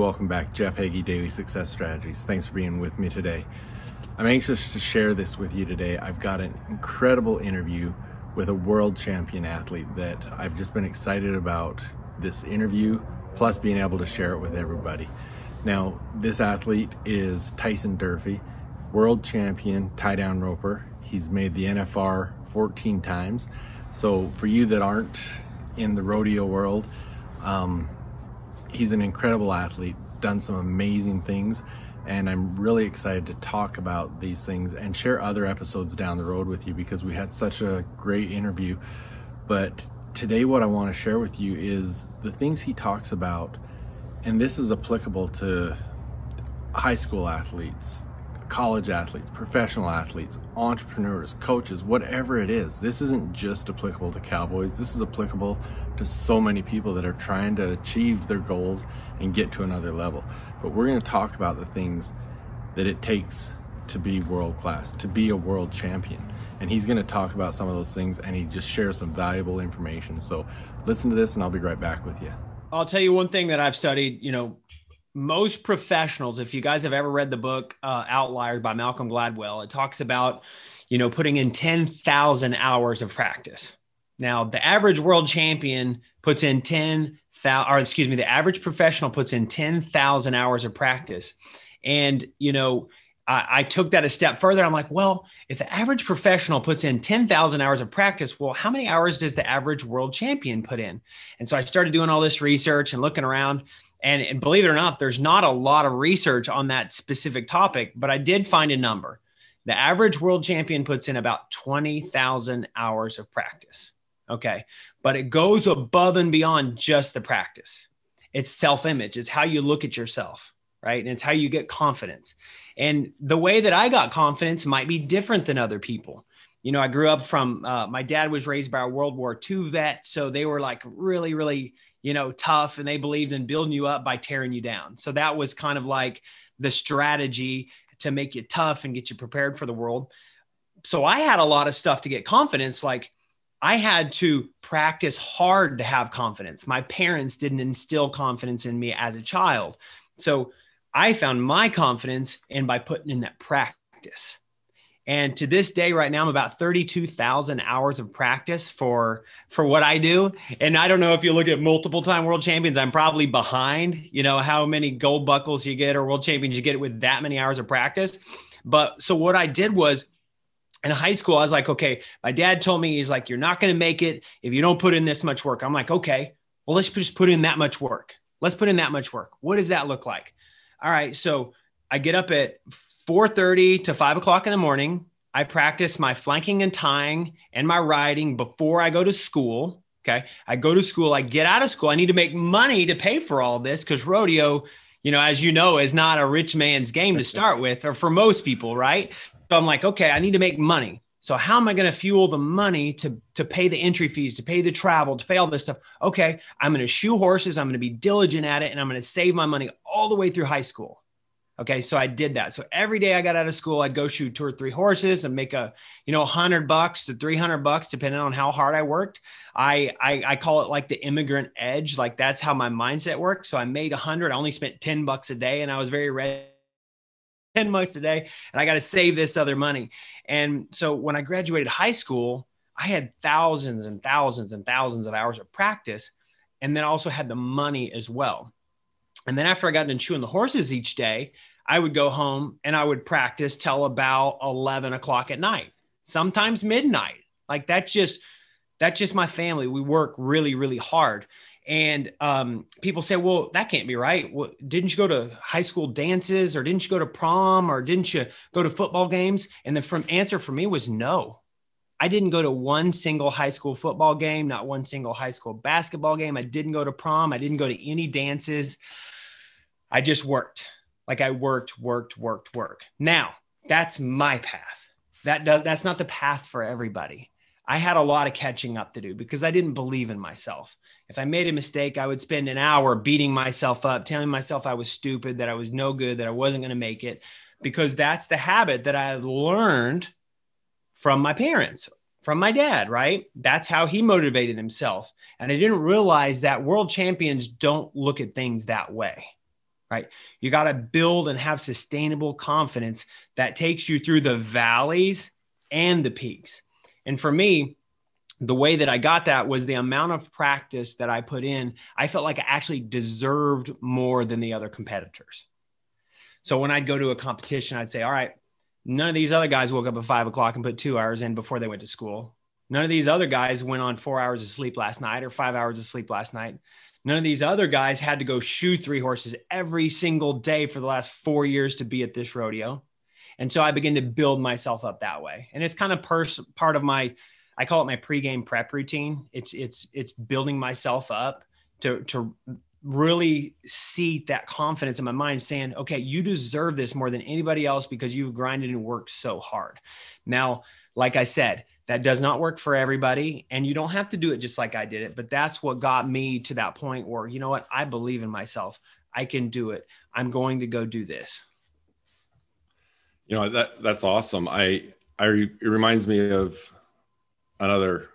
welcome back. Jeff Hagee, Daily Success Strategies. Thanks for being with me today. I'm anxious to share this with you today. I've got an incredible interview with a world champion athlete that I've just been excited about this interview, plus being able to share it with everybody. Now, this athlete is Tyson Durfee, world champion tie down roper. He's made the NFR 14 times. So, for you that aren't in the rodeo world, um, he's an incredible athlete, done some amazing things, and I'm really excited to talk about these things and share other episodes down the road with you because we had such a great interview. But today, what I want to share with you is the things he talks about, and this is applicable to high school athletes, college athletes, professional athletes, entrepreneurs, coaches, whatever it is. This isn't just applicable to cowboys. This is applicable to so many people that are trying to achieve their goals and get to another level. But we're going to talk about the things that it takes to be world class, to be a world champion. And he's going to talk about some of those things and he just shares some valuable information. So listen to this and I'll be right back with you. I'll tell you one thing that I've studied, you know, most professionals, if you guys have ever read the book uh, Outliers by Malcolm Gladwell, it talks about, you know, putting in 10,000 hours of practice. Now, the average world champion puts in 10,000, or excuse me, the average professional puts in 10,000 hours of practice. And, you know, I, I, took that a step further. I'm like, well, if the average professional puts in 10,000 hours of practice, well, how many hours does the average world champion put in? And so I started doing all this research and looking around. And, and believe it or not, there's not a lot of research on that specific topic, but I did find a number. The average world champion puts in about 20,000 hours of practice. Okay. But it goes above and beyond just the practice. It's self image, it's how you look at yourself, right? And it's how you get confidence. And the way that I got confidence might be different than other people. You know, I grew up from, uh, my dad was raised by a World War II vet. So they were like really, really, you know, tough and they believed in building you up by tearing you down. So that was kind of like the strategy to make you tough and get you prepared for the world. So I had a lot of stuff to get confidence. Like, I had to practice hard to have confidence. My parents didn't instill confidence in me as a child. So I found my confidence and by putting in that practice. And to this day, right now, I'm about 32,000 hours of practice for for what I do. And I don't know if you look at multiple time world champions, I'm probably behind. You know how many gold buckles you get or world champions you get with that many hours of practice. But so what I did was in high school, I was like, okay, my dad told me, he's like, you're not going to make it if you don't put in this much work. I'm like, okay, well, let's just put in that much work. Let's put in that much work. What does that look like? All right. So I get up at 4:30 to 5 o'clock in the morning. I practice my flanking and tying and my riding before I go to school. Okay. I go to school. I get out of school. I need to make money to pay for all this because rodeo, you know, as you know, is not a rich man's game to start with, or for most people, right? So I'm like, okay, I need to make money. So how am I going to fuel the money to to pay the entry fees, to pay the travel, to pay all this stuff? Okay, I'm going to shoe horses. I'm going to be diligent at it, and I'm going to save my money all the way through high school. Okay, so I did that. So every day I got out of school, I'd go shoot two or three horses and make a, you know, hundred bucks to three hundred bucks, depending on how hard I worked. I, I I call it like the immigrant edge. Like that's how my mindset worked. So I made a hundred. I only spent ten bucks a day, and I was very ready 10 bucks a day and I got to save this other money. And so when I graduated high school, I had thousands and thousands and thousands of hours of practice and then also had the money as well. And then after I got done chewing the horses each day, I would go home and I would practice till about 11 o'clock at night, sometimes midnight. Like that's just, that's just my family. We work really, really hard. And um, people say, well, that can't be right. Well, didn't you go to high school dances or didn't you go to prom or didn't you go to football games? And the from answer for me was no. I didn't go to one single high school football game, not one single high school basketball game. I didn't go to prom. I didn't go to any dances. I just worked. Like I worked, worked, worked, work. Now, that's my path. That does that's not the path for everybody. I had a lot of catching up to do because I didn't believe in myself. If I made a mistake, I would spend an hour beating myself up, telling myself I was stupid, that I was no good, that I wasn't going to make it, because that's the habit that I learned from my parents, from my dad, right? That's how he motivated himself. And I didn't realize that world champions don't look at things that way. Right? You got to build and have sustainable confidence that takes you through the valleys and the peaks. And for me, the way that I got that was the amount of practice that I put in. I felt like I actually deserved more than the other competitors. So when I'd go to a competition, I'd say, all right, none of these other guys woke up at five o'clock and put two hours in before they went to school. None of these other guys went on four hours of sleep last night or five hours of sleep last night. None of these other guys had to go shoe three horses every single day for the last four years to be at this rodeo. And so I begin to build myself up that way. And it's kind of pers- part of my, I call it my pregame prep routine. It's, it's, it's building myself up to, to really seat that confidence in my mind saying, okay, you deserve this more than anybody else because you've grinded and worked so hard. Now, like I said, that does not work for everybody. And you don't have to do it just like I did it. But that's what got me to that point where, you know what, I believe in myself. I can do it. I'm going to go do this. You know, that that's awesome. I, I, it reminds me of another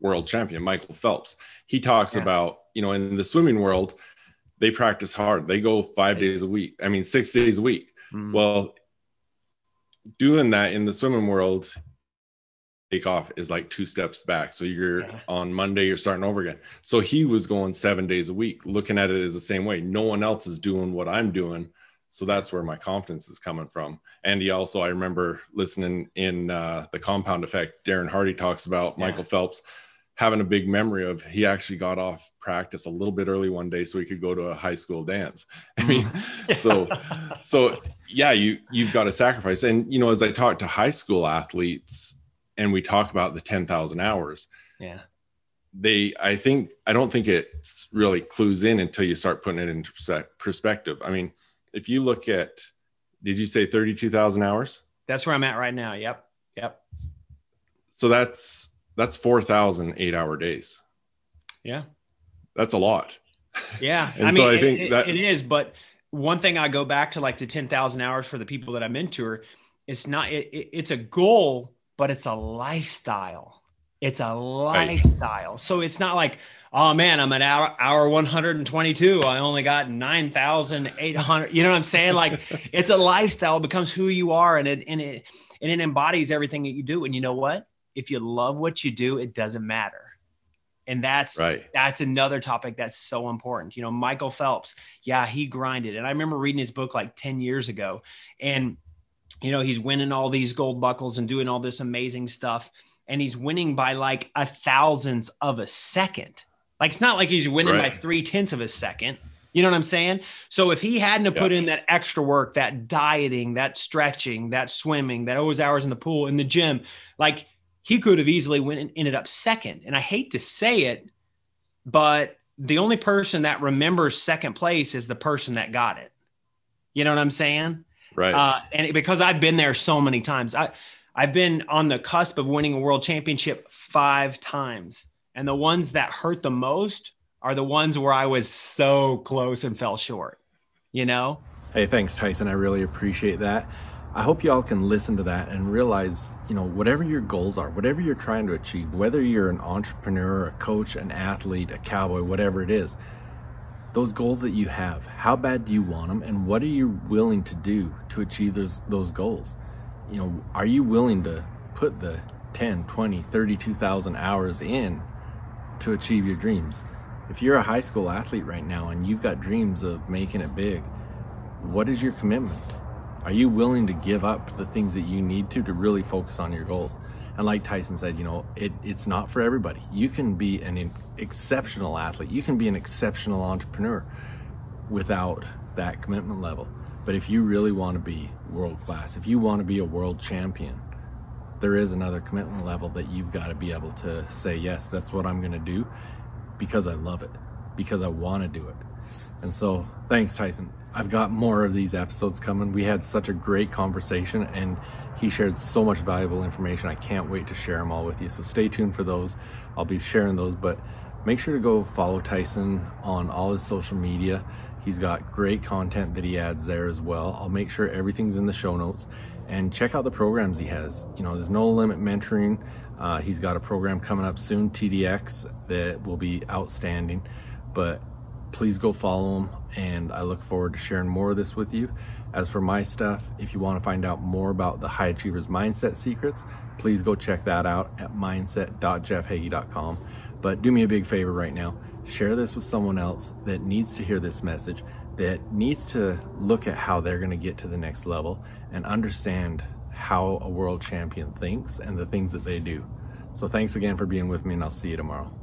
world champion, Michael Phelps. He talks yeah. about, you know, in the swimming world, they practice hard. They go five days a week. I mean, six days a week. Mm-hmm. Well, doing that in the swimming world, take off is like two steps back. So you're yeah. on Monday, you're starting over again. So he was going seven days a week, looking at it as the same way. No one else is doing what I'm doing. So that's where my confidence is coming from. And he also, I remember listening in uh, the compound effect, Darren Hardy talks about yeah. Michael Phelps having a big memory of he actually got off practice a little bit early one day so he could go to a high school dance. I mean, yeah. so so yeah, you you've got to sacrifice. And you know, as I talk to high school athletes, and we talk about the 10,000 hours. Yeah. They, I think, I don't think it really clues in until you start putting it into perspective. I mean, if you look at, did you say 32,000 hours? That's where I'm at right now. Yep. Yep. So that's, that's 4,000 eight hour days. Yeah. That's a lot. Yeah. and I so mean, I think it, that it is, but one thing I go back to like the 10,000 hours for the people that I mentor, it's not, it, it's a goal but it's a lifestyle. It's a lifestyle. Right. So it's not like, oh man, I'm at hour, hour 122. I only got 9,800. You know what I'm saying? Like it's a lifestyle, it becomes who you are and it, and it, and it embodies everything that you do. And you know what? If you love what you do, it doesn't matter. And that's right. that's another topic that's so important. You know, Michael Phelps, yeah, he grinded. And I remember reading his book like 10 years ago. And you know, he's winning all these gold buckles and doing all this amazing stuff. And he's winning by like a thousandth of a second. Like it's not like he's winning right. by three tenths of a second. You know what I'm saying? So if he hadn't yeah. put in that extra work, that dieting, that stretching, that swimming, that those hours in the pool, in the gym, like he could have easily went and ended up second. And I hate to say it, but the only person that remembers second place is the person that got it. You know what I'm saying? Right. Uh, and because I've been there so many times, I, I've been on the cusp of winning a world championship five times. And the ones that hurt the most are the ones where I was so close and fell short, you know? Hey, thanks, Tyson. I really appreciate that. I hope y'all can listen to that and realize, you know, whatever your goals are, whatever you're trying to achieve, whether you're an entrepreneur, a coach, an athlete, a cowboy, whatever it is, those goals that you have, how bad do you want them and what are you willing to do to achieve those those goals? You know, are you willing to put the 10, 20, 32,000 hours in to achieve your dreams? If you're a high school athlete right now and you've got dreams of making it big, what is your commitment? Are you willing to give up the things that you need to to really focus on your goals? And like Tyson said, you know, it, it's not for everybody. You can be an exceptional athlete. You can be an exceptional entrepreneur without that commitment level. But if you really want to be world class, if you want to be a world champion, there is another commitment level that you've got to be able to say, yes, that's what I'm going to do because I love it, because I want to do it. And so thanks, Tyson. I've got more of these episodes coming. We had such a great conversation and he shared so much valuable information. I can't wait to share them all with you. So stay tuned for those. I'll be sharing those, but make sure to go follow Tyson on all his social media. He's got great content that he adds there as well. I'll make sure everything's in the show notes and check out the programs he has. You know, there's no limit mentoring. Uh, he's got a program coming up soon, TDX, that will be outstanding. But please go follow him and I look forward to sharing more of this with you. As for my stuff, if you want to find out more about the High Achievers Mindset Secrets, please go check that out at mindset.jeffhagee.com. But do me a big favor right now, share this with someone else that needs to hear this message, that needs to look at how they're going to get to the next level and understand how a world champion thinks and the things that they do. So thanks again for being with me and I'll see you tomorrow.